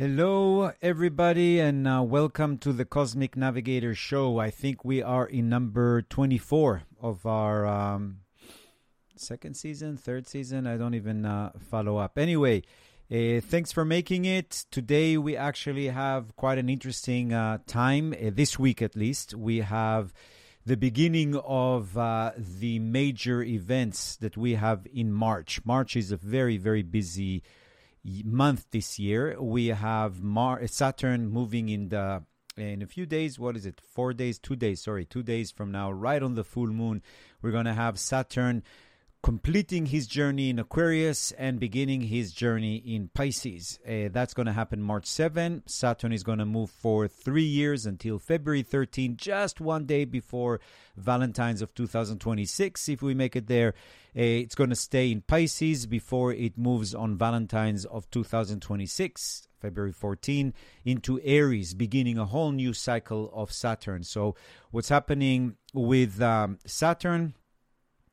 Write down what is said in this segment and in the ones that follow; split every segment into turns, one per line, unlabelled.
Hello, everybody, and uh, welcome to the Cosmic Navigator Show. I think we are in number 24 of our um, second season, third season. I don't even uh, follow up. Anyway, uh, thanks for making it. Today, we actually have quite an interesting uh, time, uh, this week at least. We have the beginning of uh, the major events that we have in March. March is a very, very busy month this year. We have Mar- Saturn moving in the in a few days. What is it? Four days, two days. Sorry, two days from now, right on the full moon, we're to have Saturn completing his journey in Aquarius and beginning his journey in Pisces. Uh, that's going to happen March 7. Saturn is going to move for three years until February 13, just one day before Valentine's of 2026. If we make it there, uh, it's going to stay in Pisces before it moves on Valentine's of 2026. February 14 into Aries, beginning a whole new cycle of Saturn. So, what's happening with um, Saturn?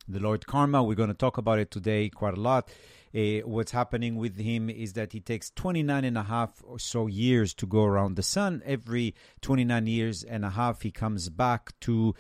The Lord Karma. We're going to talk about it today quite a lot. Uh, what's happening with him is that he takes 29 and a half or so years to go around the sun. Every 29 years and a half, he comes back to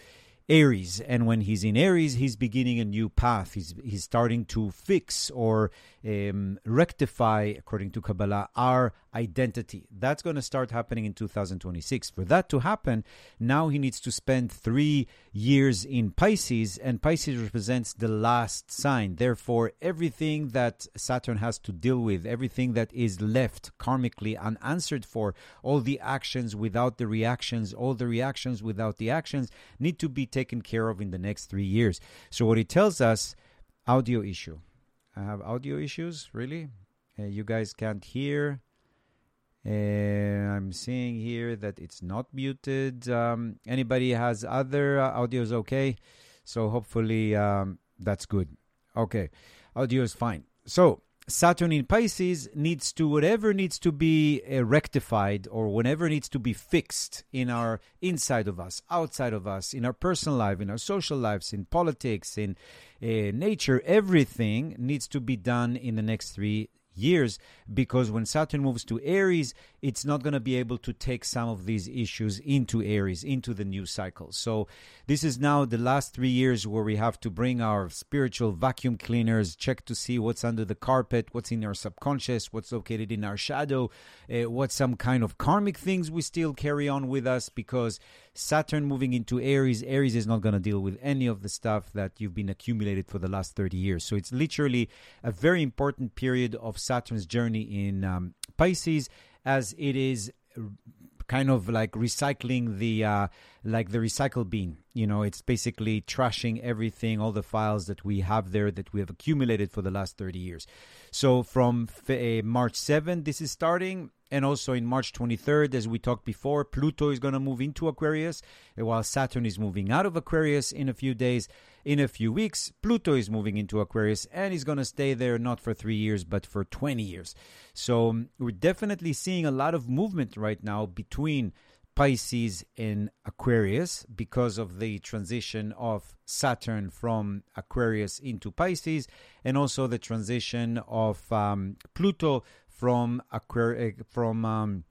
Aries. And when he's in Aries, he's beginning a new path. He's, he's starting to fix or um, rectify, according to Kabbalah, our identity. That's going to start happening in 2026. For that to happen, now he needs to spend three years in Pisces, and Pisces represents the last sign. Therefore, everything that Saturn has to deal with, everything that is left karmically unanswered for, all the actions without the reactions, all the reactions without the actions, need to be taken care of in the next three years. So, what it tells us, audio issue. I have audio issues, really? Uh, you guys can't hear. Uh, I'm seeing here that it's not muted. Um, anybody has other uh, audios okay? So hopefully um, that's good. Okay, audio is fine. So Saturn in Pisces needs to whatever needs to be uh, rectified or whatever needs to be fixed in our inside of us, outside of us, in our personal life, in our social lives, in politics, in uh, nature. Everything needs to be done in the next three years because when Saturn moves to Aries, it's not going to be able to take some of these issues into Aries, into the new cycle. So, this is now the last three years where we have to bring our spiritual vacuum cleaners, check to see what's under the carpet, what's in our subconscious, what's located in our shadow, uh, what some kind of karmic things we still carry on with us because Saturn moving into Aries, Aries is not going to deal with any of the stuff that you've been accumulated for the last 30 years. So, it's literally a very important period of Saturn's journey in um, Pisces, as it is kind of like recycling the uh, like the recycle bin. You know, it's basically trashing everything, all the files that we have there that we have accumulated for the last 30 years. So from uh, March 7, this is starting. And also in March 23rd, as we talked before, Pluto is going to move into Aquarius, while Saturn is moving out of Aquarius in a few days. In a few weeks, Pluto is moving into Aquarius and he's going to stay there not for three years, but for 20 years. So um, we're definitely seeing a lot of movement right now between Pisces and Aquarius because of the transition of Saturn from Aquarius into Pisces and also the transition of um, Pluto from Aquarius from um,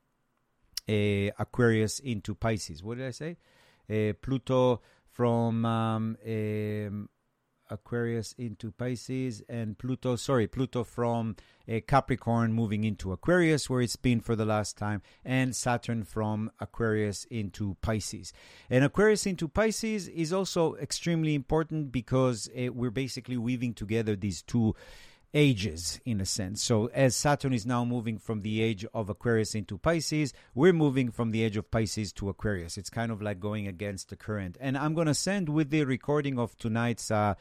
Aquarius into Pisces. What did I say? Uh, Pluto from um, um, Aquarius into Pisces and Pluto, sorry, Pluto from uh, Capricorn moving into Aquarius, where it's been for the last time, and Saturn from Aquarius into Pisces. And Aquarius into Pisces is also extremely important because uh, we're basically weaving together these two ages in a sense. So as Saturn is now moving from the age of Aquarius into Pisces, we're moving from the age of Pisces to Aquarius. It's kind of like going against the current. And I'm going to send with the recording of tonight's uh,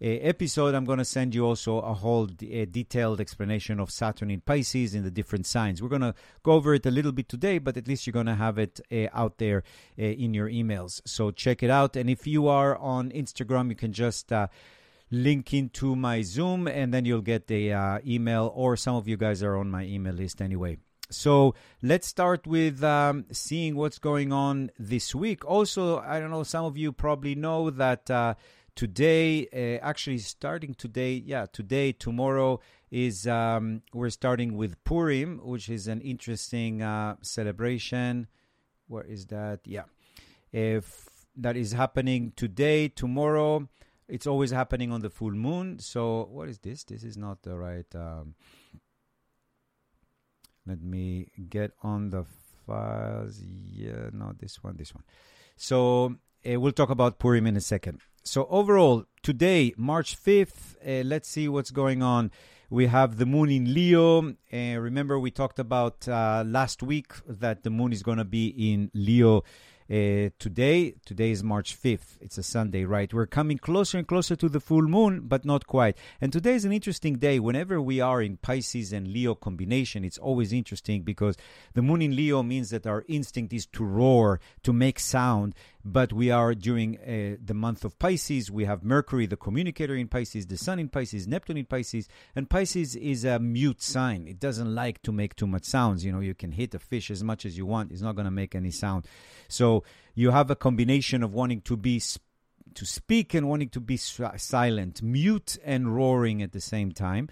episode, I'm going to send you also a whole d- detailed explanation of Saturn in Pisces in the different signs. We're going to go over it a little bit today, but at least you're going to have it uh, out there uh, in your emails. So check it out. And if you are on Instagram, you can just uh, link into my Zoom, and then you'll get the uh, email, or some of you guys are on my email list anyway. So let's start with um, seeing what's going on this week. Also, I don't know, some of you probably know that uh, today, uh, actually starting today, yeah, today, tomorrow, is um, we're starting with Purim, which is an interesting uh, celebration. Where is that? Yeah. If that is happening today, tomorrow. It's always happening on the full moon. So, what is this? This is not the right. Um, let me get on the files. Yeah, no, this one, this one. So, uh, we'll talk about Purim in a second. So, overall, today, March 5th, uh, let's see what's going on. We have the moon in Leo. Uh, remember, we talked about uh, last week that the moon is going to be in Leo uh, today, today is March 5th. It's a Sunday, right? We're coming closer and closer to the full moon, but not quite. And today is an interesting day. Whenever we are in Pisces and Leo combination, it's always interesting because the moon in Leo means that our instinct is to roar, to make sound. But we are during uh, the month of Pisces. We have Mercury, the communicator in Pisces, the Sun in Pisces, Neptune in Pisces, and Pisces is a mute sign. It doesn't like to make too much sounds. You know, you can hit a fish as much as you want; it's not going to make any sound. So you have a combination of wanting to be to speak and wanting to be silent, mute and roaring at the same time.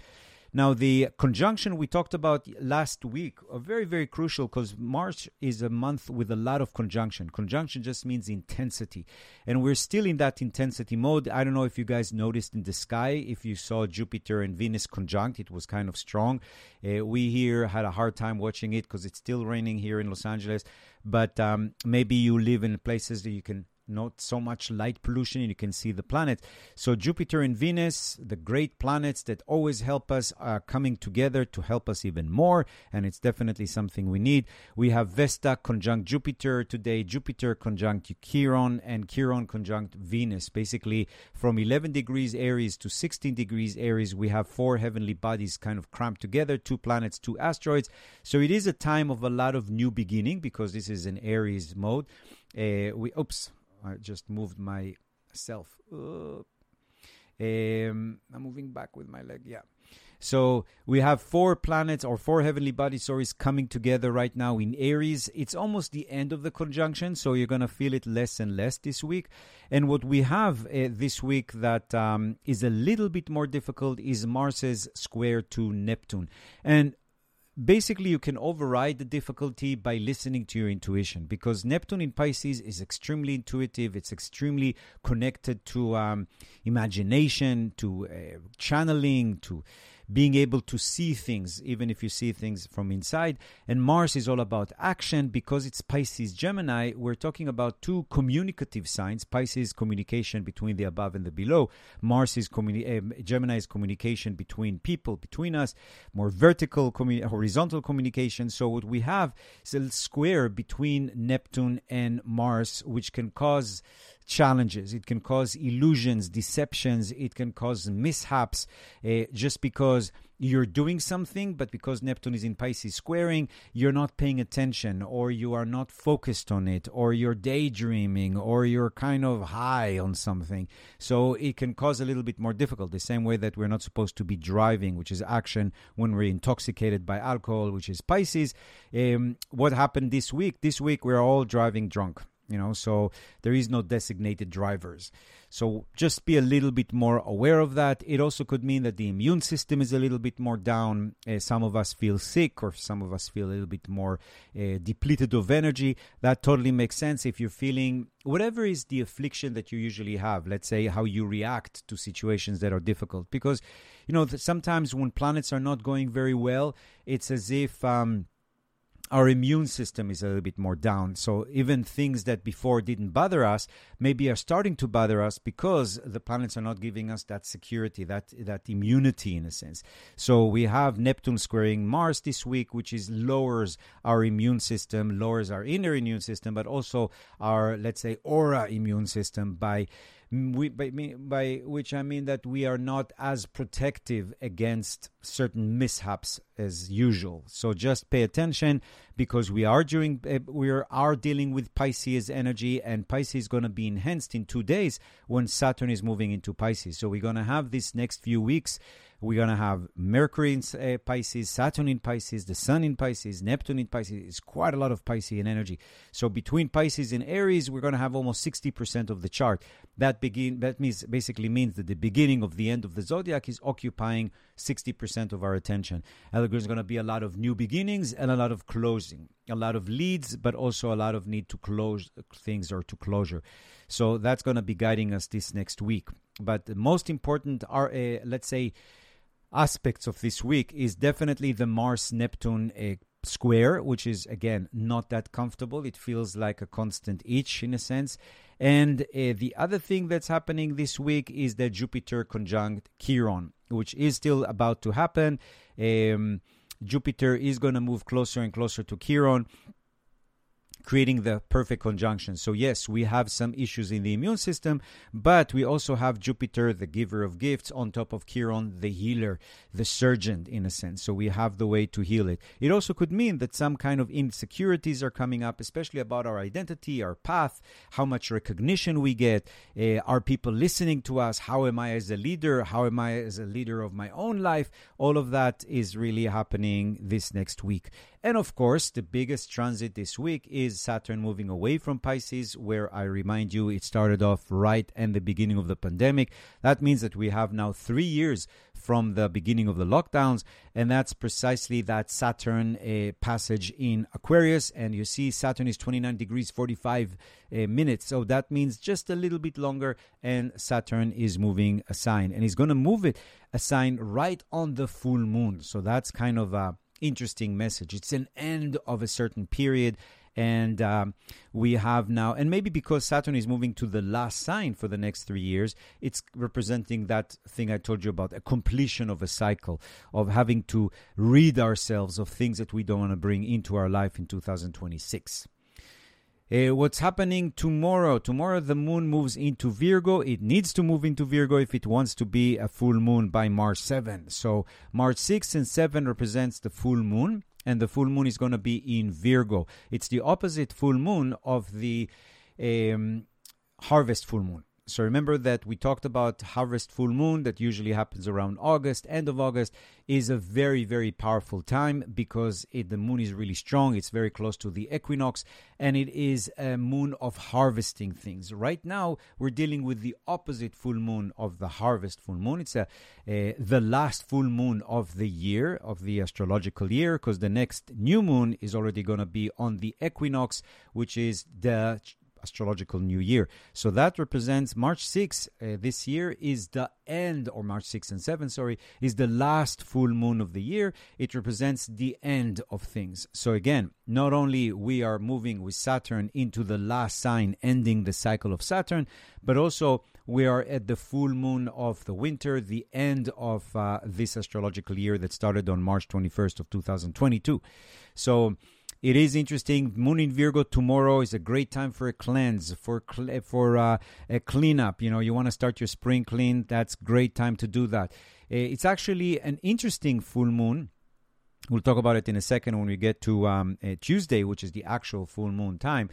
Now, the conjunction we talked about last week are very, very crucial because March is a month with a lot of conjunction. Conjunction just means intensity. And we're still in that intensity mode. I don't know if you guys noticed in the sky, if you saw Jupiter and Venus conjunct, it was kind of strong. Uh, we here had a hard time watching it because it's still raining here in Los Angeles. But um, maybe you live in places that you can not so much light pollution and you can see the planet. So jupiter and venus the great planets that always help us are coming together to help us even more and it's definitely something we need. We have vesta conjunct jupiter today jupiter conjunct chiron and chiron conjunct venus. Basically from 11 degrees aries to 16 degrees aries we have four heavenly bodies kind of cramped together two planets two asteroids. So it is a time of a lot of new beginning because this is an aries mode. Uh, we oops I just moved myself. Um, I'm moving back with my leg. Yeah. So we have four planets or four heavenly body stories coming together right now in Aries. It's almost the end of the conjunction, so you're going to feel it less and less this week. And what we have uh, this week that um, is a little bit more difficult is Mars's square to Neptune. And basically you can override the difficulty by listening to your intuition because neptune in pisces is extremely intuitive. It's extremely connected to um, imagination to uh, channeling to being able to see things, even if you see things from inside. And Mars is all about action because it's Pisces Gemini. We're talking about two communicative signs Pisces, communication between the above and the below. Mars is communi- uh, Gemini is communication between people, between us, more vertical, commu- horizontal communication. So, what we have is a square between Neptune and Mars, which can cause challenges. It can cause illusions, deceptions. It can cause mishaps uh, just because you're doing something, but because Neptune is in Pisces squaring, you're not paying attention, or you are not focused on it, or you're daydreaming, or you're kind of high on something. So it can cause a little bit more difficult, the same way that we're not supposed to be driving, which is action when we're intoxicated by alcohol, which is Pisces. Um, what happened this week? This week, we're all driving drunk you know so there is no designated drivers. So just be a little bit more aware of that. It also could mean that the immune system is a little bit more down. Uh, some of us feel sick or some of us feel a little bit more uh, depleted of energy. That totally makes sense if you're feeling whatever is the affliction that you usually have let's say how you react to situations that are difficult. Because you know sometimes when planets are not going very well it's as if um, our immune system is a little bit more down. So even things that before didn't bother us maybe are starting to bother us because the planets are not giving us that security, that that immunity in a sense. So we have Neptune squaring Mars this week, which is lowers our immune system, lowers our inner immune system, but also our let's say aura immune system by we, by, by which I mean that we are not as protective against certain mishaps as usual. So just pay attention because we are doing eh, we are dealing with Pisces energy, and Pisces is going to be enhanced in two days when Saturn is moving into Pisces. So we're going to have this next few weeks we're going to have Mercury in uh, Pisces, Saturn in Pisces, the Sun in Pisces, Neptune in Pisces. It's quite a lot of Piscean energy. So between Pisces and Aries, we're going to have almost 60% of the chart. That begin that means basically means that the beginning of the end of the zodiac is occupying 60% of our attention. And there's going to be a lot of new beginnings and a lot of closing, a lot of leads, but also a lot of need to close things or to closure. So that's going to be guiding us this next week. But the most important are, uh, let's say, aspects of this week is definitely the Mars Neptune uh, square, which is again not that comfortable. It feels like a constant itch in a sense. And uh, the other thing that's happening this week is the Jupiter conjunct Chiron, which is still about to happen. Um, Jupiter is going to move closer and closer to Chiron creating the perfect conjunction. So, yes, we have some issues in the immune system, but we also have Jupiter, the giver of gifts, on top of Chiron, the healer, the surgeon, in a sense. So, we have the way to heal it. It also could mean that some kind of insecurities are coming up, especially about our identity, our path, how much recognition we get. Uh, are people listening to us? How am I as a leader? How am I as a leader of my own life? All of that is really happening this next week. And of course, the biggest transit this week is Saturn moving away from Pisces, where I remind you it started off right at the beginning of the pandemic. That means that we have now three years from the beginning of the lockdowns, and that's precisely that Saturn uh, passage in Aquarius. And you see, Saturn is 29 degrees 45 uh, minutes, so that means just a little bit longer, and Saturn is moving a sign, and he's going to move it a sign right on the full moon. So that's kind of a interesting message. It's an end of a certain period. And um, we have now, and maybe because Saturn is moving to the last sign for the next three years, it's representing that thing I told you about a completion of a cycle, of having to rid ourselves of things that we don't want to bring into our life in 2026. Uh, what's happening tomorrow? Tomorrow the moon moves into Virgo. It needs to move into Virgo if it wants to be a full moon by March 7. So March 6 and 7 represents the full moon, and the full moon is going to be in Virgo. It's the opposite full moon of the um, harvest full moon. So remember that we talked about harvest full moon that usually happens around August, end of August is a very very powerful time because it, the moon is really strong. It's very close to the equinox and it is a moon of harvesting things. Right now we're dealing with the opposite full moon of the harvest full moon. It's a, the last full moon of the year of the astrological year because the next new moon is already going to be on the equinox which is the astrological new year. So that represents March 6 uh, this year is the end, or March 6 and 7, sorry, is the last full moon of the year. It represents the end of things. So again, not only we are moving with Saturn into the last sign, ending the cycle of Saturn, but also we are at the full moon of the winter, the end of uh, this astrological year that started on March 21st of 2022. So it is interesting. Moon in Virgo tomorrow is a great time for a cleanse, for for uh, a cleanup. You know, you want to start your spring clean. That's great time to do that. Uh, it's actually an interesting full moon. We'll talk about it in a second when we get to um, uh, Tuesday, which is the actual full moon time.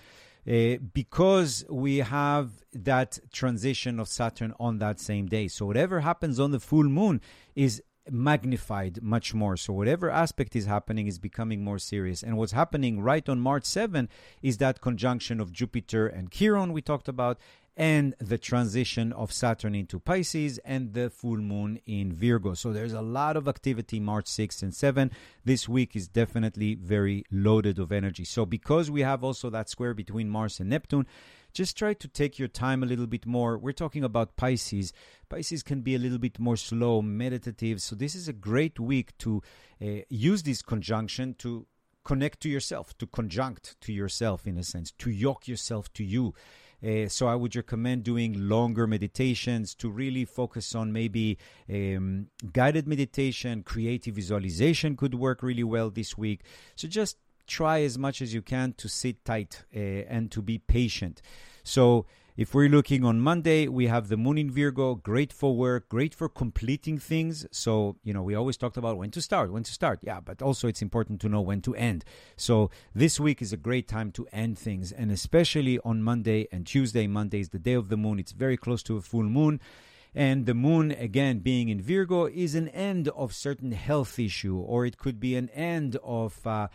Uh, because we have that transition of Saturn on that same day. So, whatever happens on the full moon is magnified much more. So whatever aspect is happening is becoming more serious. And what's happening right on March 7 is that conjunction of Jupiter and Chiron we talked about and the transition of Saturn into Pisces and the full moon in Virgo. So there's a lot of activity March 6 and 7. This week is definitely very loaded of energy. So because we have also that square between Mars and Neptune, just try to take your time a little bit more. We're talking about Pisces. Pisces can be a little bit more slow, meditative. So this is a great week to uh, use this conjunction to connect to yourself, to conjunct to yourself in a sense, to yoke yourself to you. Uh, so I would recommend doing longer meditations to really focus on maybe um, guided meditation, creative visualization could work really well this week. So just try as much as you can to sit tight uh, and to be patient. So, if we're looking on Monday, we have the moon in Virgo, great for work, great for completing things. So, you know, we always talked about when to start, when to start. Yeah, but also it's important to know when to end. So, this week is a great time to end things. And especially on Monday and Tuesday, Monday is the day of the moon. It's very close to a full moon. And the moon, again, being in Virgo, is an end of certain health issue, or it could be an end of. Uh,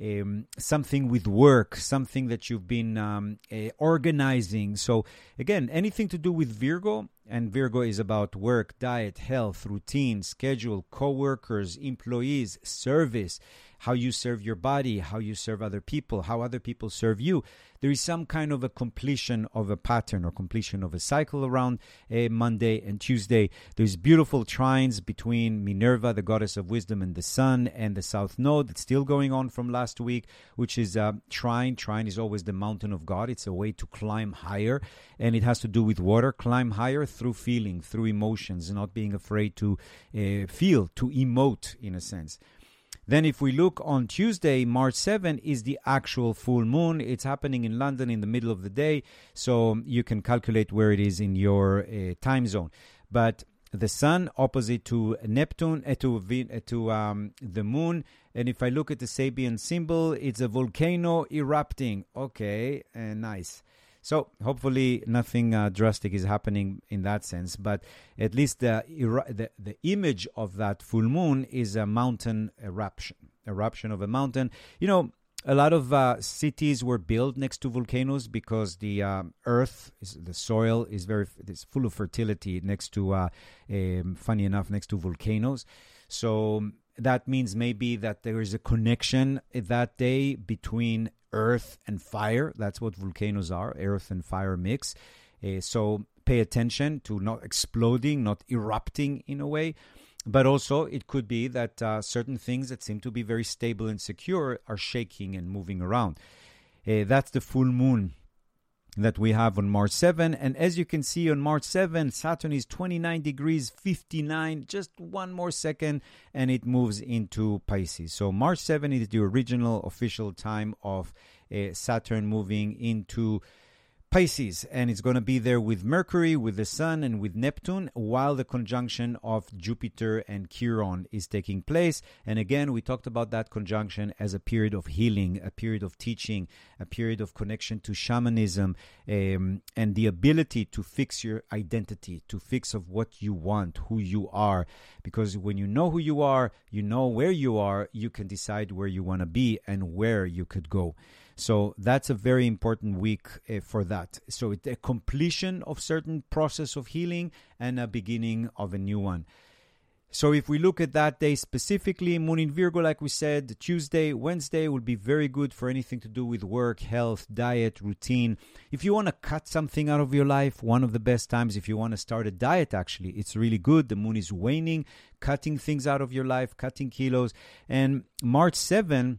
um, something with work, something that you've been um, uh, organizing. So, again, anything to do with Virgo and Virgo is about work, diet, health, routine, schedule, co-workers, employees, service, how you serve your body, how you serve other people, how other people serve you. There is some kind of a completion of a pattern or completion of a cycle around a Monday and Tuesday. There's beautiful trines between Minerva, the goddess of wisdom, and the sun, and the South Node. that's still going on from last week, which is a trine. Trine is always the mountain of God. It's a way to climb higher, and it has to do with water. Climb higher through feeling, through emotions, not being afraid to uh, feel, to emote in a sense. Then, if we look on Tuesday, March 7, is the actual full moon. It's happening in London in the middle of the day, so you can calculate where it is in your uh, time zone. But the sun opposite to Neptune, uh, to, uh, to um, the moon. And if I look at the Sabian symbol, it's a volcano erupting. Okay, uh, nice. So hopefully nothing uh, drastic is happening in that sense, but at least the, the, the image of that full moon is a mountain eruption, eruption of a mountain. You know, a lot of uh, cities were built next to volcanoes because the um, earth, is, the soil is very is full of fertility next to, uh, um, funny enough, next to volcanoes. So that means maybe that there is a connection that day between earth and fire. That's what volcanoes are earth and fire mix. Uh, so pay attention to not exploding, not erupting in a way. But also, it could be that uh, certain things that seem to be very stable and secure are shaking and moving around. Uh, that's the full moon that we have on March 7. And as you can see on March 7, Saturn is 29 degrees 59, just one more second, and it moves into Pisces. So March 7 is the original official time of uh, Saturn moving into Pisces, and it's going to be there with Mercury, with the Sun, and with Neptune, while the conjunction of Jupiter and Chiron is taking place. And again, we talked about that conjunction as a period of healing, a period of teaching, a period of connection to shamanism, um, and the ability to fix your identity, to fix of what you want, who you are. Because when you know who you are, you know where you are, you can decide where you want to be and where you could go. So that's a very important week uh, for that. So it's a completion of certain process of healing and a beginning of a new one. So if we look at that day specifically, Moon in Virgo, like we said, Tuesday, Wednesday will be very good for anything to do with work, health, diet, routine. If you want to cut something out of your life, one of the best times, if you want to start a diet, actually, it's really good. The moon is waning, cutting things out of your life, cutting kilos. And March 7,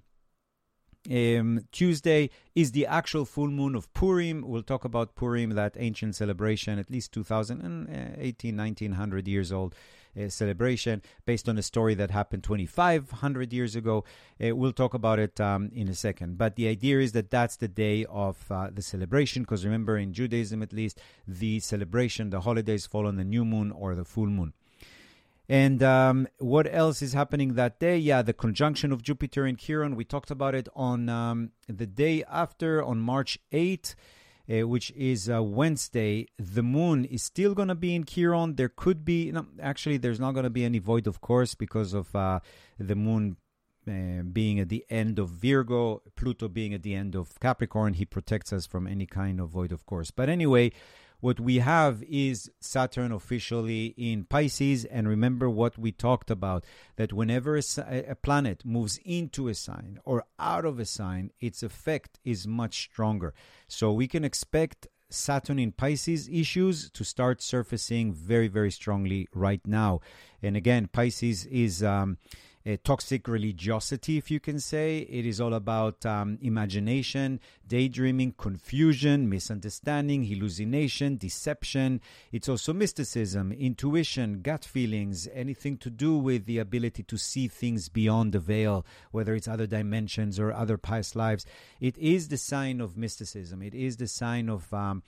um, Tuesday is the actual full moon of Purim. We'll talk about Purim, that ancient celebration, at least 2018, 1900 years old uh, celebration, based on a story that happened 2,500 years ago. Uh, we'll talk about it um, in a second. But the idea is that that's the day of uh, the celebration, because remember, in Judaism at least, the celebration, the holidays fall on the new moon or the full moon. And um, what else is happening that day? Yeah, the conjunction of Jupiter and Chiron. We talked about it on um, the day after, on March 8th, uh, which is uh, Wednesday. The moon is still going to be in Chiron. There could be, no, actually, there's not going to be any void, of course, because of uh, the moon uh, being at the end of Virgo, Pluto being at the end of Capricorn, he protects us from any kind of void, of course. But anyway, what we have is Saturn officially in Pisces. And remember what we talked about that whenever a, a, planet moves into a sign or out of a sign, its effect is much stronger. So we can expect Saturn in Pisces issues to start surfacing very, very strongly right now. And again, Pisces is. Um, toxic religiosity, if you can say. It is all about um, imagination, daydreaming, confusion, misunderstanding, hallucination, deception. It's also mysticism, intuition, gut feelings, anything to do with the ability to see things beyond the veil, whether it's other dimensions or other past lives. It is the sign of mysticism. It is the sign of. Um,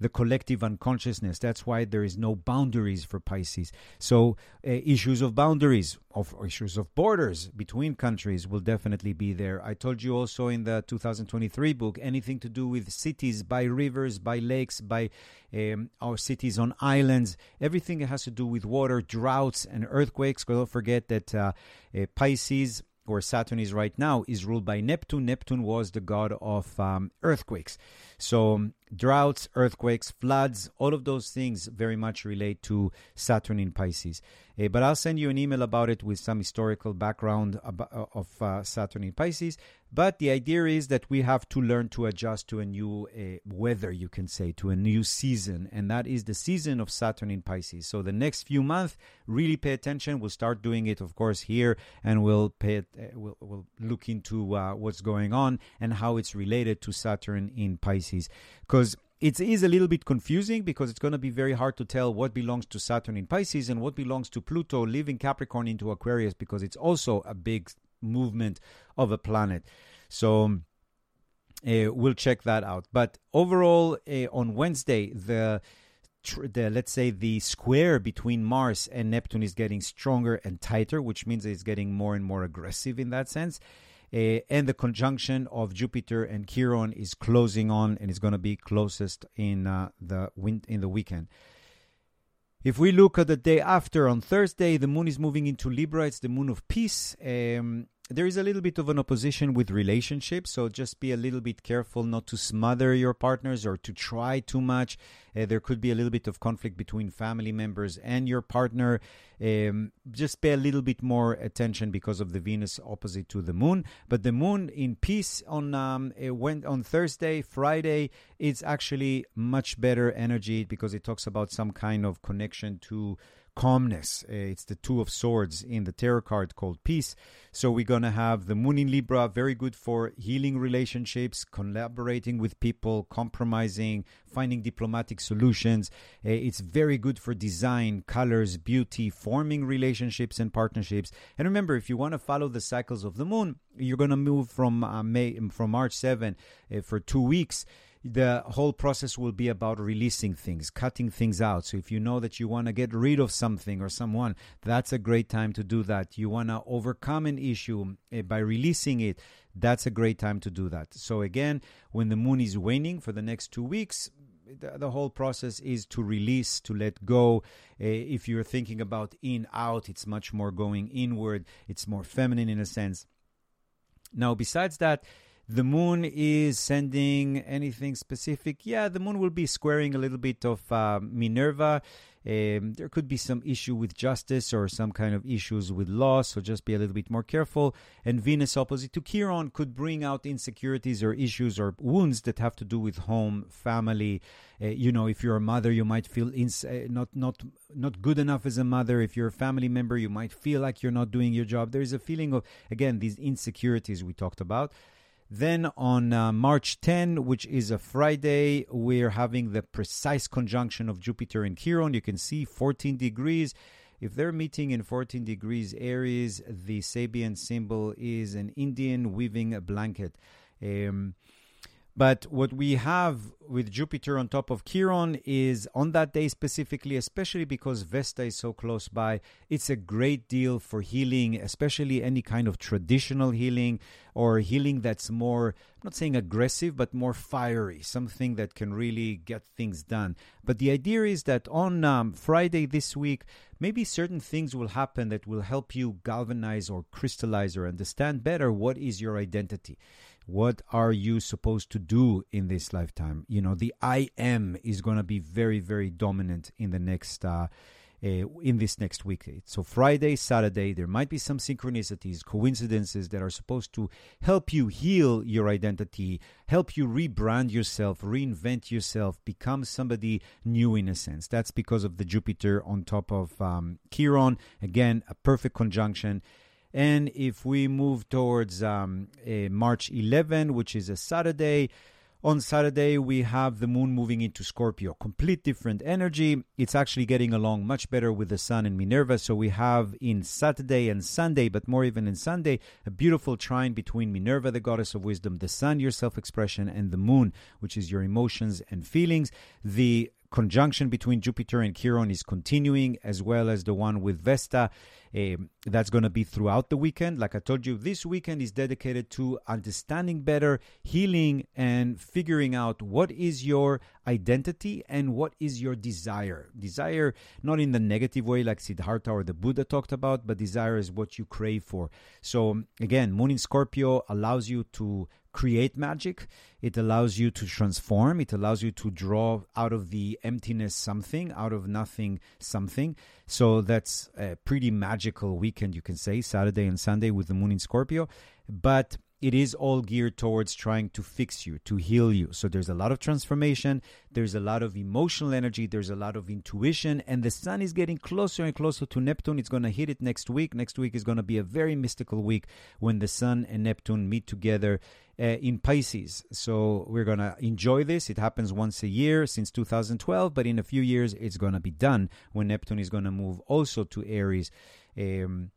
the collective unconsciousness. That's why there is no boundaries for Pisces. So uh, issues of boundaries, of issues of borders between countries will definitely be there. I told you also in the 2023 book, anything to do with cities by rivers, by lakes, by um, our cities on islands, everything that has to do with water, droughts, and earthquakes. Don't forget that uh, uh, Pisces where Saturn is right now, is ruled by Neptune. Neptune was the god of um, earthquakes. So droughts, earthquakes, floods, all of those things very much relate to Saturn in Pisces. Uh, but I'll send you an email about it with some historical background about, of uh, Saturn in Pisces. But the idea is that we have to learn to adjust to a new uh, weather, you can say, to a new season. And that is the season of Saturn in Pisces. So the next few months, really pay attention. We'll start doing it, of course, here, and we'll pay it, uh, we'll, we'll look into uh, what's going on and how it's related to Saturn in Pisces. Because it is a little bit confusing because it's going to be very hard to tell what belongs to Saturn in Pisces and what belongs to Pluto leaving Capricorn into Aquarius because it's also a big movement of a planet. So uh, we'll check that out. But overall, uh, on Wednesday, the the let's say the square between Mars and Neptune is getting stronger and tighter, which means it's getting more and more aggressive in that sense. Uh, and the conjunction of Jupiter and Chiron is closing on and is going to be closest in uh, the win- in the weekend. If we look at the day after on Thursday, the moon is moving into Libra. It's the moon of peace. Um, there is a little bit of an opposition with relationships, so just be a little bit careful not to smother your partners or to try too much. Uh, there could be a little bit of conflict between family members and your partner. Um, just pay a little bit more attention because of the Venus opposite to the Moon. But the Moon in peace on um, went on Thursday, Friday. It's actually much better energy because it talks about some kind of connection to calmness. Uh, it's the Two of Swords in the tarot card called Peace. So we're going to have the Moon in Libra, very good for healing relationships, collaborating with people, compromising, finding diplomatic solutions. Uh, it's very good for design, colors, beauty, forming relationships and partnerships. And remember, if you want to follow the cycles of the Moon, you're going to move from uh, May from March 7 uh, for two weeks the whole process will be about releasing things, cutting things out. So if you know that you want to get rid of something or someone, that's a great time to do that. You want to overcome an issue eh, by releasing it, that's a great time to do that. So again, when the moon is waning for the next two weeks, the, the whole process is to release, to let go. Uh, if you're thinking about in, out, it's much more going inward. It's more feminine in a sense. Now, besides that, the moon is sending anything specific. Yeah, the moon will be squaring a little bit of uh, Minerva. Um, there could be some issue with justice or some kind of issues with law, so just be a little bit more careful. And Venus opposite to Chiron could bring out insecurities or issues or wounds that have to do with home, family. Uh, you know, if you're a mother, you might feel ins- uh, not not not good enough as a mother. If you're a family member, you might feel like you're not doing your job. There is a feeling of again these insecurities we talked about. Then on uh, March 10, which is a Friday, we're having the precise conjunction of Jupiter and Chiron. You can see 14 degrees. If they're meeting in 14 degrees Aries, the Sabian symbol is an Indian weaving blanket. Um, but what we have with Jupiter on top of Chiron is on that day specifically, especially because Vesta is so close by, it's a great deal for healing, especially any kind of traditional healing or healing that's more, I'm not saying aggressive, but more fiery, something that can really get things done. But the idea is that on um, Friday this week, maybe certain things will happen that will help you galvanize or crystallize or understand better what is your identity what are you supposed to do in this lifetime? You know the i am is going to be very very dominant in the next uh, uh, in this next week. So friday saturday there might be some synchronicities coincidences that are supposed to help you heal your identity help you rebrand yourself reinvent yourself become somebody new in a sense. That's because of the jupiter on top of um, chiron. Again a perfect conjunction and if we move towards um, March 11, which is a Saturday, on Saturday, we have the moon moving into Scorpio. Complete different energy. It's actually getting along much better with the sun and Minerva. So we have in Saturday and Sunday, but more even in Sunday, a beautiful trine between Minerva, the goddess of wisdom, the sun, your self expression, and the moon, which is your emotions and feelings. The conjunction between Jupiter and Chiron is continuing, as well as the one with Vesta. Um, that's going to be throughout the weekend. Like I told you, this weekend is dedicated to understanding better, healing, and figuring out what is your identity and what is your desire. Desire, not in the negative way like Siddhartha or the Buddha talked about, but desire is what you crave for. So, again, Moon in Scorpio allows you to create magic. It allows you to transform. It allows you to draw out of the emptiness something, out of nothing something. So that's a pretty magical weekend, you can say, Saturday and Sunday with the moon in Scorpio. But it is all geared towards trying to fix you, to heal you. So there's a lot of transformation, there's a lot of emotional energy, there's a lot of intuition, and the sun is getting closer and closer to Neptune. It's going to hit it next week. Next week is going to be a very mystical week when the sun and Neptune meet together uh, in Pisces. So we're going to enjoy this. It happens once a year since 2012, but in a few years it's going to be done when Neptune is going to move also to Aries. Um,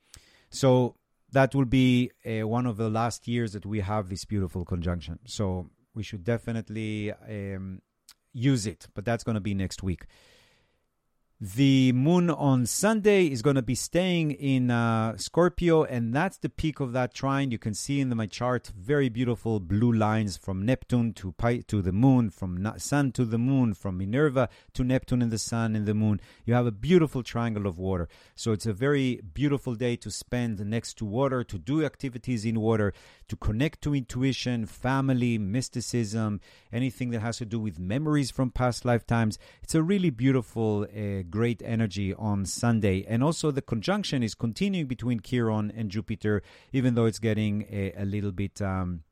so that will be uh, one of the last years that we have this beautiful conjunction. So we should definitely um, use it, but that's going to be next week. The moon on Sunday is going to be staying in uh, Scorpio, and that's the peak of that trine. You can see in the, my chart very beautiful blue lines from Neptune to Pi- to the moon, from Sun to the moon, from Minerva to Neptune and the Sun and the moon. You have a beautiful triangle of water. So it's a very beautiful day to spend next to water, to do activities in water, to connect to intuition, family, mysticism, anything that has to do with memories from past lifetimes. It's a really beautiful. Uh, great energy on Sunday. And also, the conjunction is continuing between Chiron and Jupiter, even though it's getting a, a little bit. Um,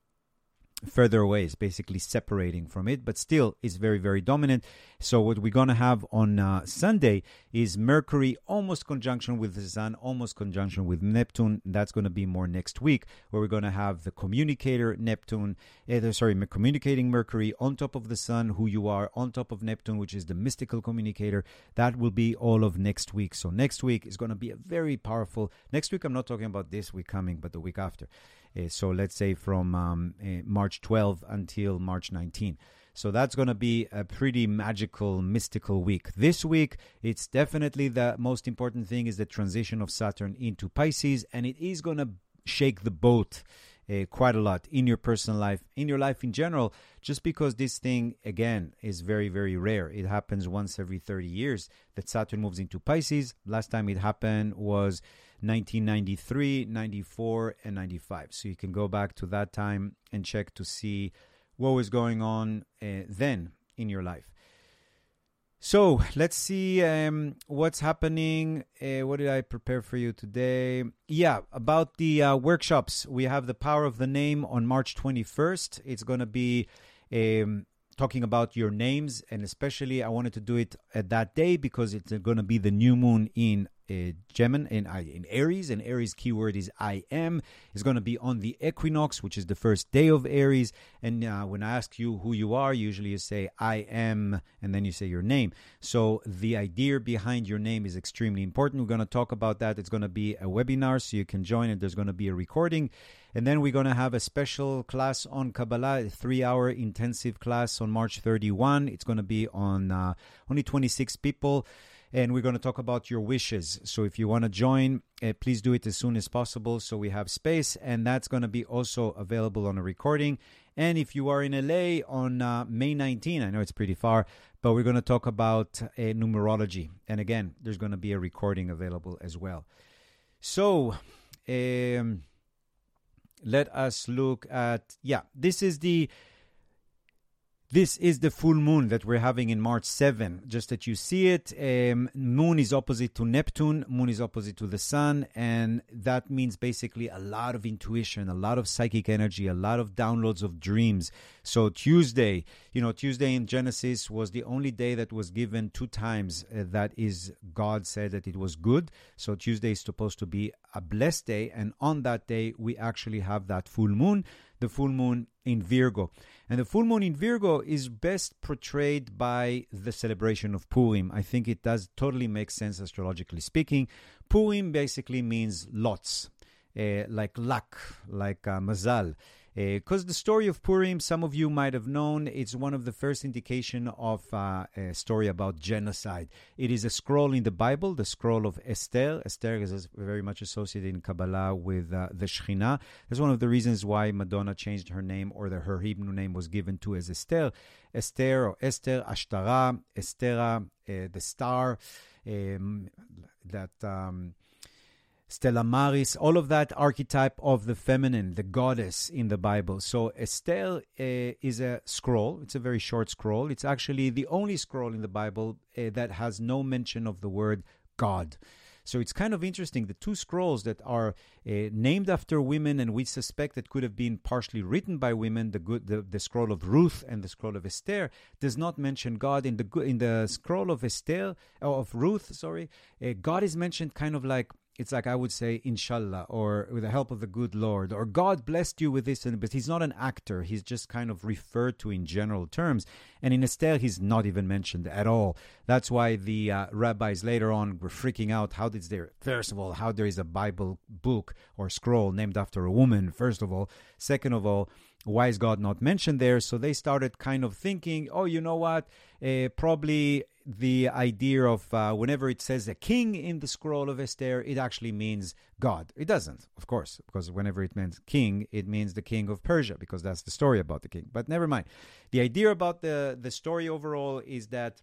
further away is basically separating from it but still is very very dominant. So what we're going to have on uh, sunday is mercury almost conjunction with the sun almost conjunction with neptune. That's going to be more next week where we're going to have the communicator neptune uh, sorry communicating mercury on top of the sun who you are on top of neptune which is the mystical communicator. That will be all of next week. So next week is going to be a very powerful next week i'm not talking about this week coming but the week after so let's say from um, uh, March 12 until March 19. So that's going to be a pretty magical, mystical week. This week, it's definitely the most important thing is the transition of Saturn into Pisces, and it is going to shake the boat uh, quite a lot in your personal life, in your life in general, just because this thing, again, is very, very rare. It happens once every 30 years that Saturn moves into Pisces. Last time it happened was 1993, 94, and 95. So you can go back to that time and check to see what was going on uh, then in your life. So let's see um, what's happening. Uh, what did I prepare for you today? Yeah, about the uh, workshops. We have the power of the name on March 21st. It's going to be um, talking about your names, and especially I wanted to do it at that day because it's going to be the new moon in uh, Gemini in, uh, in Aries, and Aries keyword is I am. Is going to be on the equinox, which is the first day of Aries. And uh, when I ask you who you are, usually you say I am, and then you say your name. So the idea behind your name is extremely important. We're going to talk about that. It's going to be a webinar, so you can join it. There's going to be a recording. And then we're going to have a special class on Kabbalah, a three hour intensive class on March 31. It's going to be on uh, only 26 people and we're going to talk about your wishes. So if you want to join, uh, please do it as soon as possible so we have space, and that's going to be also available on a recording. And if you are in LA on uh, May 19, I know it's pretty far, but we're going to talk about uh, numerology. And again, there's going to be a recording available as well. So, um, let us look at, yeah, this is the this is the full moon that we're having in March 7. Just that you see it, um, moon is opposite to Neptune, moon is opposite to the sun, and that means basically a lot of intuition, a lot of psychic energy, a lot of downloads of dreams. So Tuesday, you know, Tuesday in Genesis was the only day that was given two times uh, that is God said that it was good. So Tuesday is supposed to be a blessed day, and on that day we actually have that full moon, the full moon in Virgo. And the full moon in Virgo is best portrayed by the celebration of Purim. I think it does totally make sense astrologically speaking. Purim basically means lots, uh, like luck, like uh, mazal. Because uh, the story of Purim, some of you might have known, it's one of the first indication of uh, a story about genocide. It is a scroll in the Bible, the scroll of Esther. Esther is very much associated in Kabbalah with uh, the Shekhinah. That's one of the reasons why Madonna changed her name or that her Hebrew name was given to as Esther. Esther or Esther, Ashtara, Estera, uh, the star. Um, that um, Stella Maris, all of that archetype of the feminine, the goddess in the Bible. So Esther uh, is a scroll. It's a very short scroll. It's actually the only scroll in the Bible uh, that has no mention of the word God. So it's kind of interesting. The two scrolls that are uh, named after women, and we suspect that could have been partially written by women, the good, the, the scroll of Ruth and the scroll of Esther, does not mention God. In the in the scroll of Esther of Ruth, sorry, uh, God is mentioned kind of like it's like I would say, Inshallah, or with the help of the good Lord, or God blessed you with this, and but he's not an actor. He's just kind of referred to in general terms. And in Esther, he's not even mentioned at all. That's why the uh, rabbis later on were freaking out. How did there, first of all, how there is a Bible book or scroll named after a woman, first of all. Second of all, why is God not mentioned there? So they started kind of thinking, oh, you know what? Uh, probably the idea of uh, whenever it says a king in the scroll of Esther, it actually means God. It doesn't, of course, because whenever it means king, it means the king of Persia, because that's the story about the king. But never mind. The idea about the, the story overall is that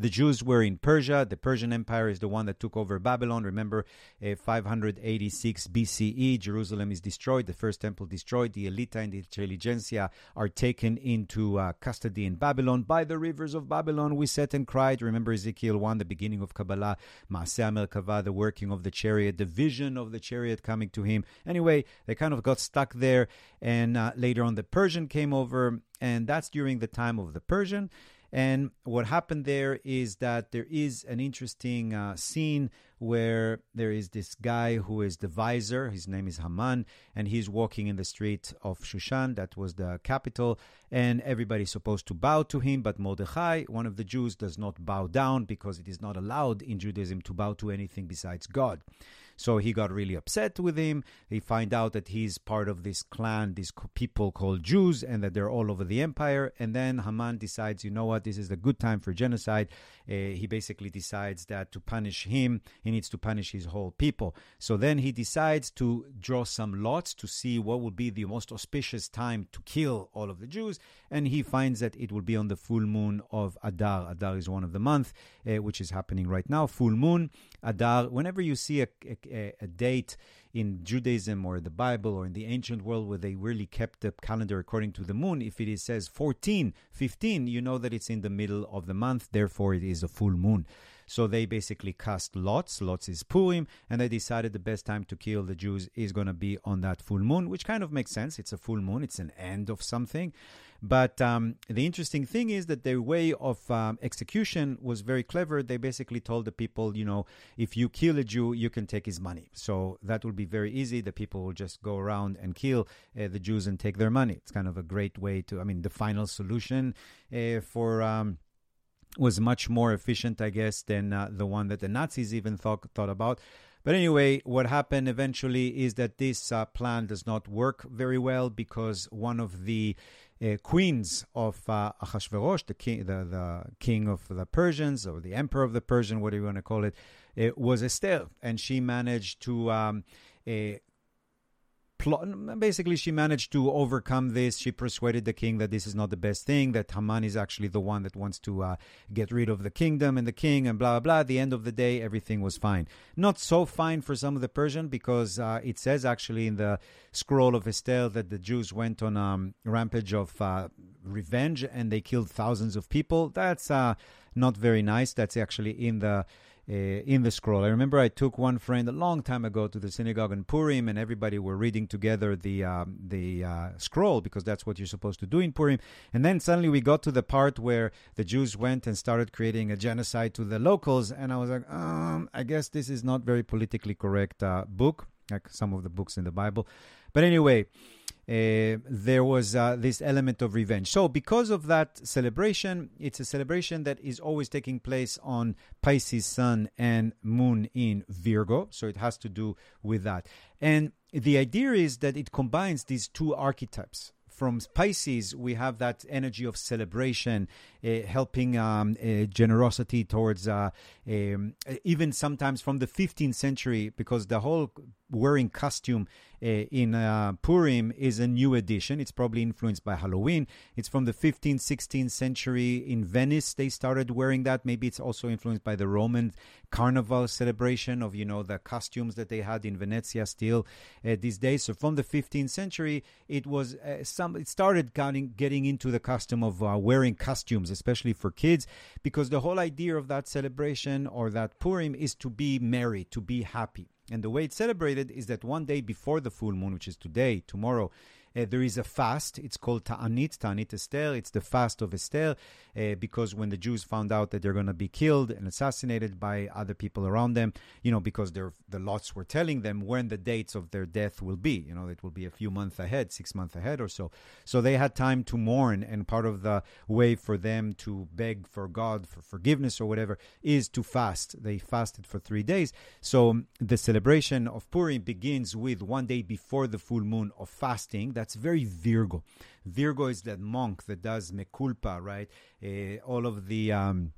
the Jews were in Persia. The Persian Empire is the one that took over Babylon. Remember, uh, 586 BCE, Jerusalem is destroyed, the first temple destroyed. The elite and the intelligentsia are taken into uh, custody in Babylon. By the rivers of Babylon, we sat and cried. Remember Ezekiel 1, the beginning of Kabbalah, Maaseh Merkava, the working of the chariot, the vision of the chariot coming to him. Anyway, they kind of got stuck there. And uh, later on, the Persian came over, and that's during the time of the Persian. And what happened there is that there is an interesting uh, scene where there is this guy who is the vizier. His name is Haman, and he's walking in the street of Shushan, that was the capital, and everybody's supposed to bow to him. But Mordechai, one of the Jews, does not bow down because it is not allowed in Judaism to bow to anything besides God. So he got really upset with him. He find out that he's part of this clan, these people called Jews, and that they're all over the empire. And then Haman decides, you know what, this is a good time for genocide. Uh, he basically decides that to punish him, he needs to punish his whole people. So then he decides to draw some lots to see what would be the most auspicious time to kill all of the Jews. And he finds that it will be on the full moon of Adar. Adar is one of the month, uh, which is happening right now. Full moon, Adar. Whenever you see a, a a, date in Judaism or the Bible or in the ancient world where they really kept the calendar according to the moon, if it is, says 14, 15, you know that it's in the middle of the month, therefore it is a full moon. So they basically cast lots. Lots is Purim, and they decided the best time to kill the Jews is going to be on that full moon, which kind of makes sense. It's a full moon, it's an end of something. But um, the interesting thing is that their way of um, execution was very clever. They basically told the people, you know, if you kill a Jew, you can take his money. So that will be very easy. The people will just go around and kill uh, the Jews and take their money. It's kind of a great way to, I mean, the final solution uh, for. Um, was much more efficient, I guess, than uh, the one that the Nazis even thought thought about. But anyway, what happened eventually is that this uh, plan does not work very well because one of the uh, queens of uh, Ahasuerus, the king, the, the king of the Persians or the emperor of the Persian, whatever you want to call it, it was Esther, and she managed to um, uh, basically she managed to overcome this. She persuaded the king that this is not the best thing, that Haman is actually the one that wants to uh, get rid of the kingdom and the king and blah, blah, blah. At the end of the day, everything was fine. Not so fine for some of the Persian because uh, it says actually in the scroll of Esther that the Jews went on a um, rampage of uh, revenge and they killed thousands of people. That's uh, not very nice. That's actually in the uh, in the scroll. I remember I took one friend a long time ago to the synagogue in Purim, and everybody were reading together the um, the uh, scroll because that's what you're supposed to do in Purim. And then suddenly we got to the part where the Jews went and started creating a genocide to the locals, and I was like, um, I guess this is not very politically correct uh, book, like some of the books in the Bible. But anyway. Uh, there was uh, this element of revenge. So, because of that celebration, it's a celebration that is always taking place on Pisces sun and moon in Virgo. So, it has to do with that. And the idea is that it combines these two archetypes from Pisces, we have that energy of celebration, uh, helping um, uh, generosity towards, uh, um, even sometimes from the 15th century, because the whole wearing costume uh, in uh, Purim is a new addition. It's probably influenced by Halloween. It's from the 15th, 16th century in Venice. They started wearing that. Maybe it's also influenced by the Roman carnival celebration of you know the costumes that they had in Venezia still uh, these days. So from the 15th century, it was uh, some. It started getting getting into the custom of uh, wearing costumes, especially for kids, because the whole idea of that celebration or that Purim is to be merry, to be happy. And the way it's celebrated is that one day before the full moon, which is today, tomorrow, uh, there is a fast. It's called Ta'anit, Ta'anit Esther. It's the fast of Esther uh, because when the Jews found out that they're going to be killed and assassinated by other people around them, you know, because the lots were telling them when the dates of their death will be. You know, it will be a few months ahead, six months ahead or so. So they had time to mourn, and part of the way for them to beg for God for forgiveness or whatever is to fast. They fasted for three days. So the celebration of Purim begins with one day before the full moon of fasting that's very Virgo. Virgo is that monk that does mea culpa, right? Uh, all of the um,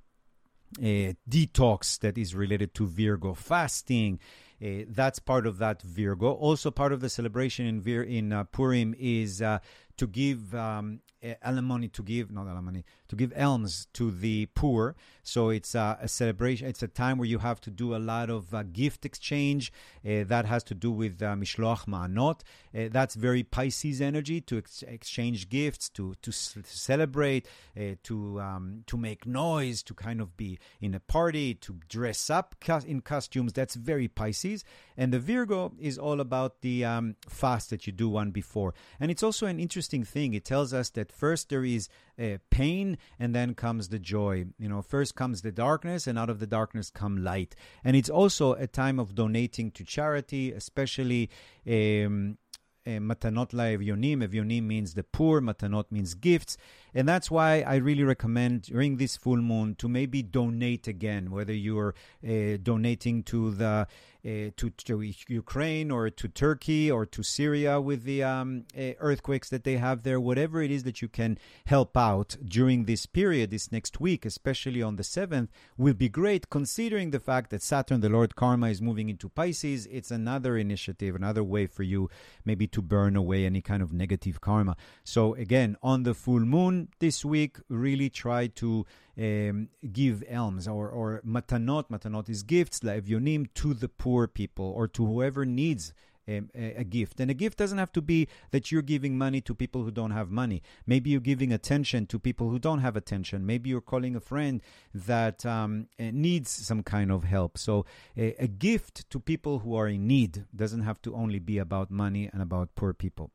uh, detox that is related to Virgo, fasting. Uh, that's part of that Virgo. Also, part of the celebration in Vir- in uh, Purim is uh, to give um, alimony, to give not alimony, to give alms to the poor. So it's uh, a celebration. It's a time where you have to do a lot of uh, gift exchange. Uh, that has to do with uh, mishloach ma'anot. Uh, that's very Pisces energy to ex- exchange gifts, to to, s- celebrate, uh, to um, to make noise, to kind of be in a party, to dress up in costumes. That's very Pisces. And the Virgo is all about the um, fast that you do one before. And it's also an interesting thing. It tells us that first there is uh, pain and then comes the joy. You know, first comes the darkness, and out of the darkness come light. And it's also a time of donating to charity, especially. Um, uh, matanot la evyonim. Evyonim means the poor. Matanot means gifts. And that's why I really recommend during this full moon to maybe donate again, whether you're uh, donating to the uh, to, to, Ukraine or to Turkey or to Syria with the um, uh, earthquakes that they have there, whatever it is that you can help out during this period, this next week, especially on the 7th, will be great considering the fact that Saturn, the Lord Karma, is moving into Pisces. It's another initiative, another way for you maybe to burn away any kind of negative karma. So, again, on the full moon this week, really try to um, give alms or, or matanot. Matanot is gifts, laevyonim, to the poor people or to whoever needs um, a, a, gift. And a gift doesn't have to be that you're giving money to people who don't have money. Maybe you're giving attention to people who don't have attention. Maybe you're calling a friend that um, uh, needs some kind of help. So a, a gift to people who are in need doesn't have to only be about money and about poor people.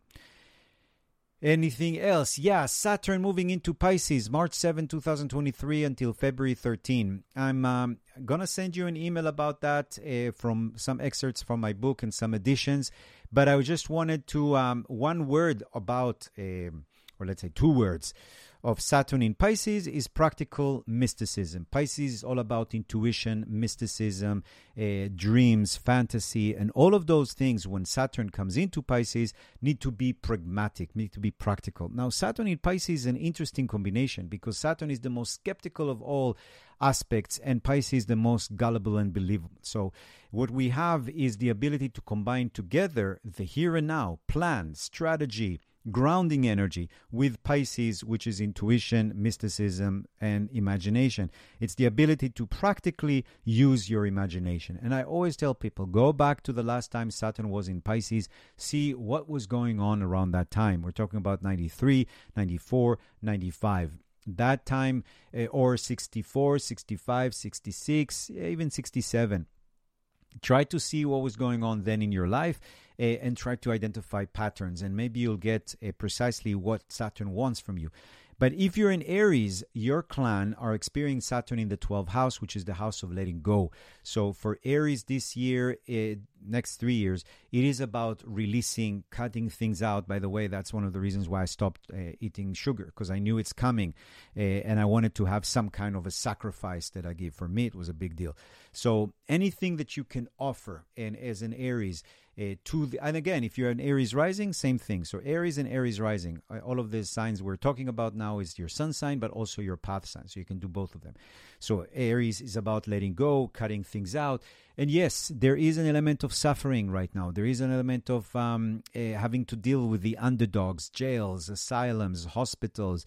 Anything else? Yeah, Saturn moving into Pisces, March 7, 2023 until February 13. I'm um, going to send you an email about that uh, from some excerpts from my book and some editions. But I just wanted to, um, one word about, uh, or let's say two words of Saturn in Pisces is practical mysticism. Pisces is all about intuition, mysticism, uh, dreams, fantasy, and all of those things. When Saturn comes into Pisces, need to be pragmatic, need to be practical. Now, Saturn in Pisces is an interesting combination because Saturn is the most skeptical of all aspects, and Pisces the most gullible and believable. So, what we have is the ability to combine together the here and now, plan, strategy, grounding energy with Pisces, which is intuition, mysticism, and imagination. It's the ability to practically use your imagination. And I always tell people go back to the last time Saturn was in Pisces, see what was going on around that time. We're talking about 93, 94, 95 that time uh, or 64 65 66 even 67 try to see what was going on then in your life and try to identify patterns and maybe you'll get uh, precisely what saturn wants from you but if you're in Aries, your clan are experiencing Saturn in the 12th house, which is the house of letting go. So for Aries this year, it, next three years, it is about releasing, cutting things out. By the way, that's one of the reasons why I stopped uh, eating sugar because I knew it's coming uh, and I wanted to have some kind of a sacrifice that I give. For me, it was a big deal. So anything that you can offer, and as an Aries, uh, to the, and again, if you're an Aries rising, same thing. So Aries and Aries rising, uh, all of these signs we're talking about now is your sun sign, but also your path sign. So you can do both of them. So Aries is about letting go, cutting things out. And yes, there is an element of suffering right now. There is an element of um, uh, having to deal with the underdogs, jails, asylums, hospitals.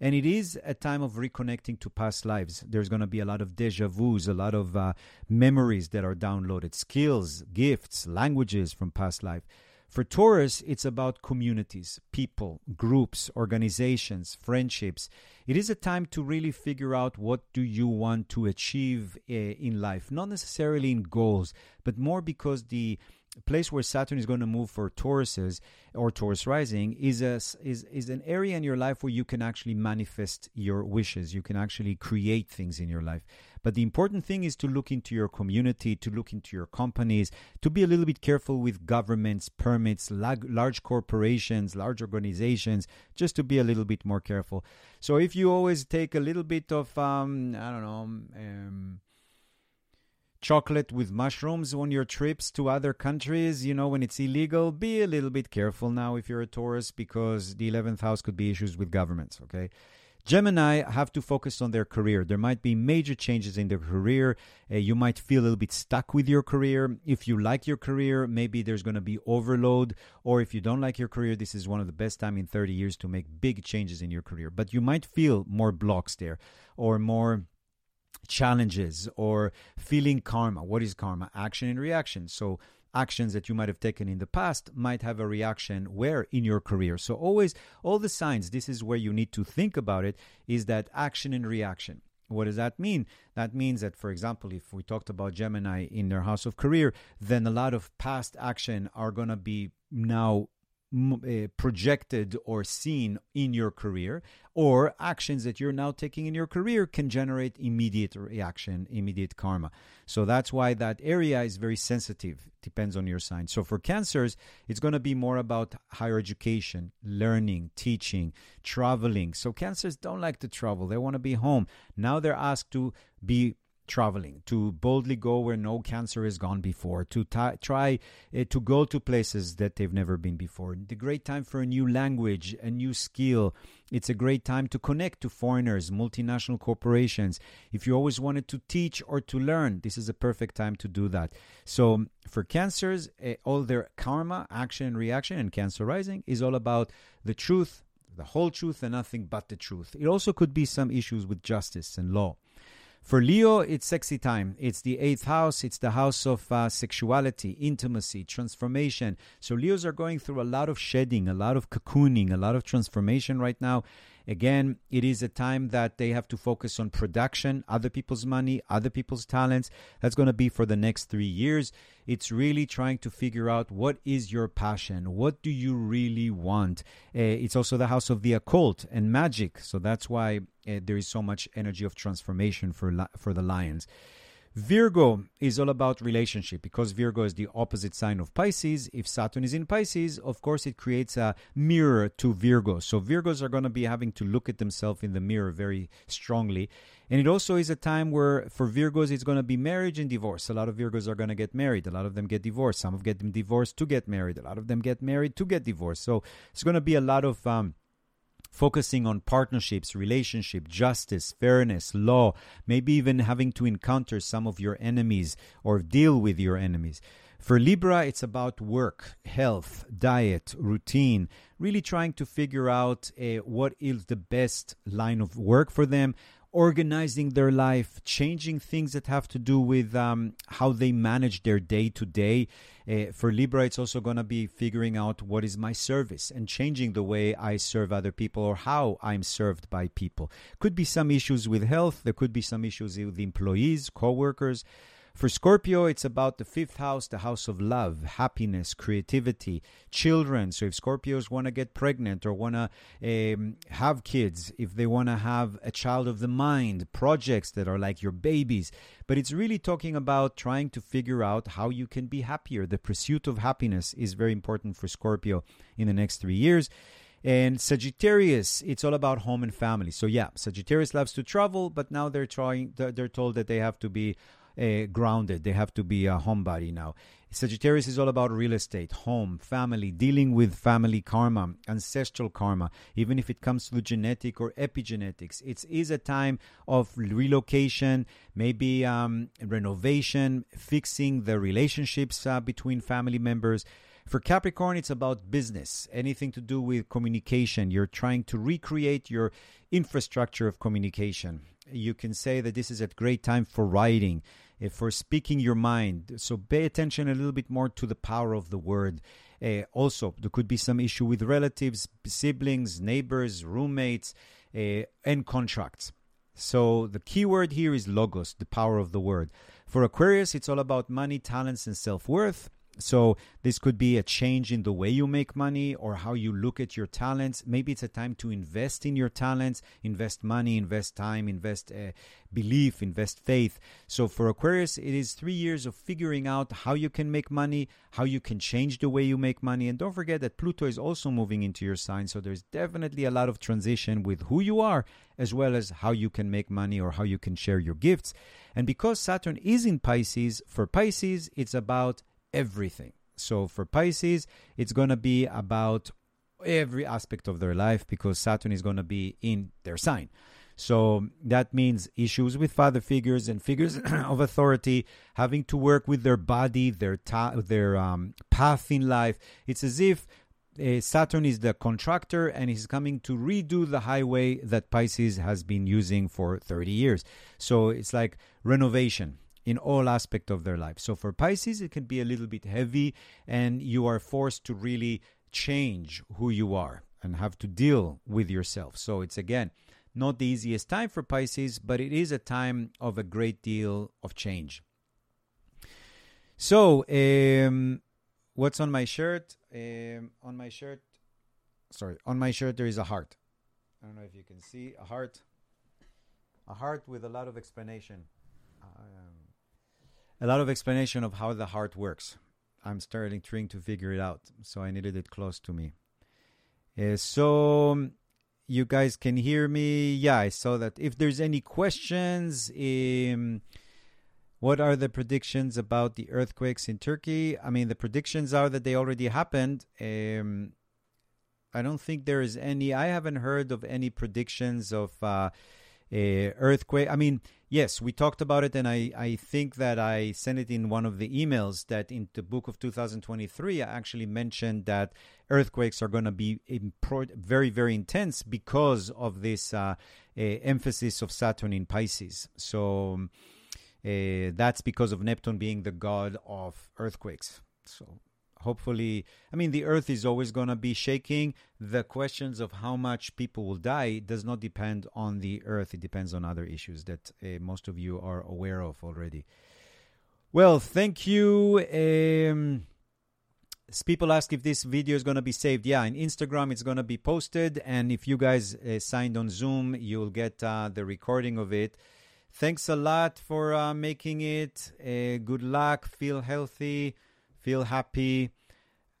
And it is a time of reconnecting to past lives. There's going to be a lot of deja vus, a lot of uh, memories that are downloaded, skills, gifts, languages from past life. For Taurus, it's about communities, people, groups, organizations, friendships. It is a time to really figure out what do you want to achieve uh, in life, not necessarily in goals, but more because the place where Saturn is going to move for Tauruses or Taurus rising is a, is is an area in your life where you can actually manifest your wishes. You can actually create things in your life. But the important thing is to look into your community, to look into your companies, to be a little bit careful with governments, permits, large corporations, large organizations, just to be a little bit more careful. So if you always take a little bit of, um, I don't know, um, chocolate with mushrooms on your trips to other countries, you know, when it's illegal, be a little bit careful now if you're a tourist because the 11th house could be issues with governments, okay? Gemini have to focus on their career. There might be major changes in their career. Uh, you might feel a little bit stuck with your career. If you like your career, maybe there's going to be overload. Or if you don't like your career, this is one of the best time in 30 years to make big changes in your career. But you might feel more blocks there or more challenges or feeling karma. What is karma? Action and reaction. So actions that you might have taken in the past might have a reaction where in your career. So always all the signs, this is where you need to think about it, is that action and reaction. What does that mean? That means that, for example, if we talked about Gemini in their house of career, then a lot of past action are going to be now uh, projected or seen in your career, or actions that you're now taking in your career can generate immediate reaction, immediate karma. So that's why that area is very sensitive, depends on your sign. So for cancers, it's going to be more about higher education, learning, teaching, traveling. So cancers don't like to travel, they want to be home. Now they're asked to be traveling, to boldly go where no cancer has gone before, to t- try uh, to go to places that they've never been before. The great time for a new language, a new skill. It's a great time to connect to foreigners, multinational corporations. If you always wanted to teach or to learn, this is a perfect time to do that. So, for cancers, uh, all their karma, action, reaction, and Cancer rising is all about the truth, the whole truth, and nothing but the truth. It also could be some issues with justice and law. For Leo, it's sexy time. It's the eighth house. It's the house of uh, sexuality, intimacy, transformation. So Leos are going through a lot of shedding, a lot of cocooning, a lot of transformation right now. Again, it is a time that they have to focus on production, other people's money, other people's talents. That's going to be for the next three years. It's really trying to figure out what is your passion? What do you really want? Uh, it's also the house of the occult and magic. So that's why uh, there is so much energy of transformation for, for the lions. Virgo is all about relationship because Virgo is the opposite sign of Pisces. If Saturn is in Pisces, of course, it creates a mirror to Virgo. So Virgos are going to be having to look at themselves in the mirror very strongly. And it also is a time where for Virgos, it's going to be marriage and divorce. A lot of Virgos are going to get married. A lot of them get divorced. Some of them get divorced to get married. A lot of them get married to get divorced. So it's going to be a lot of. Um, focusing on partnerships, relationship, justice, fairness, law, maybe even having to encounter some of your enemies or deal with your enemies. For Libra, it's about work, health, diet, routine, really trying to figure out uh, what is the best line of work for them, organizing their life, changing things that have to do with um, how they manage their day to day. For Libra, it's also going to be figuring out what is my service and changing the way I serve other people or how I'm served by people. Could be some issues with health, there could be some issues with employees, co workers. For Scorpio, it's about the fifth house, the house of love, happiness, creativity, children. So if Scorpios want to get pregnant or want to um, have kids, if they want to have a child of the mind, projects that are like your babies. But it's really talking about trying to figure out how you can be happier. The pursuit of happiness is very important for Scorpio in the next three years. And Sagittarius, it's all about home and family. So yeah, Sagittarius loves to travel, but now they're trying. They're told that they have to be uh, grounded. They have to be a homebody now. Sagittarius is all about real estate, home, family, dealing with family karma, ancestral karma, even if it comes to genetic or epigenetics. It is a time of relocation, maybe um, renovation, fixing the relationships uh, between family members. For Capricorn, it's about business, anything to do with communication. You're trying to recreate your infrastructure of communication. You can say that this is a great time for writing for speaking your mind. So pay attention a little bit more to the power of the word. Uh, also, there could be some issue with relatives, siblings, neighbors, roommates, uh, and contracts. So the key word here is logos, the power of the word. For Aquarius, it's all about money, talents, and self worth. So this could be a change in the way you make money or how you look at your talents. Maybe it's a time to invest in your talents, invest money, invest time, invest uh, belief, invest faith. So for Aquarius, it is three years of figuring out how you can make money, how you can change the way you make money. And don't forget that Pluto is also moving into your sign. So there's definitely a lot of transition with who you are as well as how you can make money or how you can share your gifts. And because Saturn is in Pisces, for Pisces, it's about everything. So for Pisces, it's going to be about every aspect of their life because Saturn is going to be in their sign. So that means issues with father figures and figures of authority, having to work with their body, their ta- their um, path in life. It's as if uh, Saturn is the contractor and he's coming to redo the highway that Pisces has been using for 30 years. So it's like renovation in all aspect of their life. So for Pisces, it can be a little bit heavy, and you are forced to really change who you are and have to deal with yourself. So it's again not the easiest time for Pisces, but it is a time of a great deal of change. So, um, what's on my shirt? Um, on my shirt, sorry, on my shirt there is a heart. I don't know if you can see a heart. A heart with a lot of explanation. Um, a lot of explanation of how the heart works. I'm starting trying to figure it out, so I needed it close to me. Uh, so um, you guys can hear me. Yeah, I saw that. If there's any questions, um, what are the predictions about the earthquakes in Turkey? I mean, the predictions are that they already happened. Um, I don't think there is any. I haven't heard of any predictions of uh, earthquake. I mean, yes, we talked about it, and I, I think that I sent it in one of the emails that in the book of 2023, I actually mentioned that earthquakes are going to be impro- very, very intense because of this uh, uh, emphasis of Saturn in Pisces. So uh, that's because of Neptune being the god of earthquakes. So hopefully i mean the earth is always going to be shaking. The questions of how much people will die does not depend on the earth. It depends on other issues that uh, most of you are aware of already. Well thank you. Um, people ask if this video is going to be saved. Yeah in instagram it's going to be posted and if you guys uh, signed on zoom you'll get uh, the recording of it. Thanks a lot for uh, making it. Uh, good luck. Feel healthy feel happy,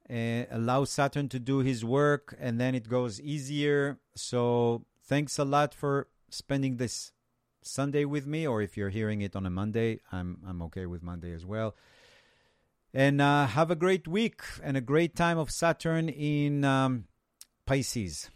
uh, allow Saturn to do his work, and then it goes easier. So, thanks a lot for spending this Sunday with me, or if you're hearing it on a Monday, I'm I'm okay with Monday as well. And uh, have a great week and a great time of Saturn in um, Pisces.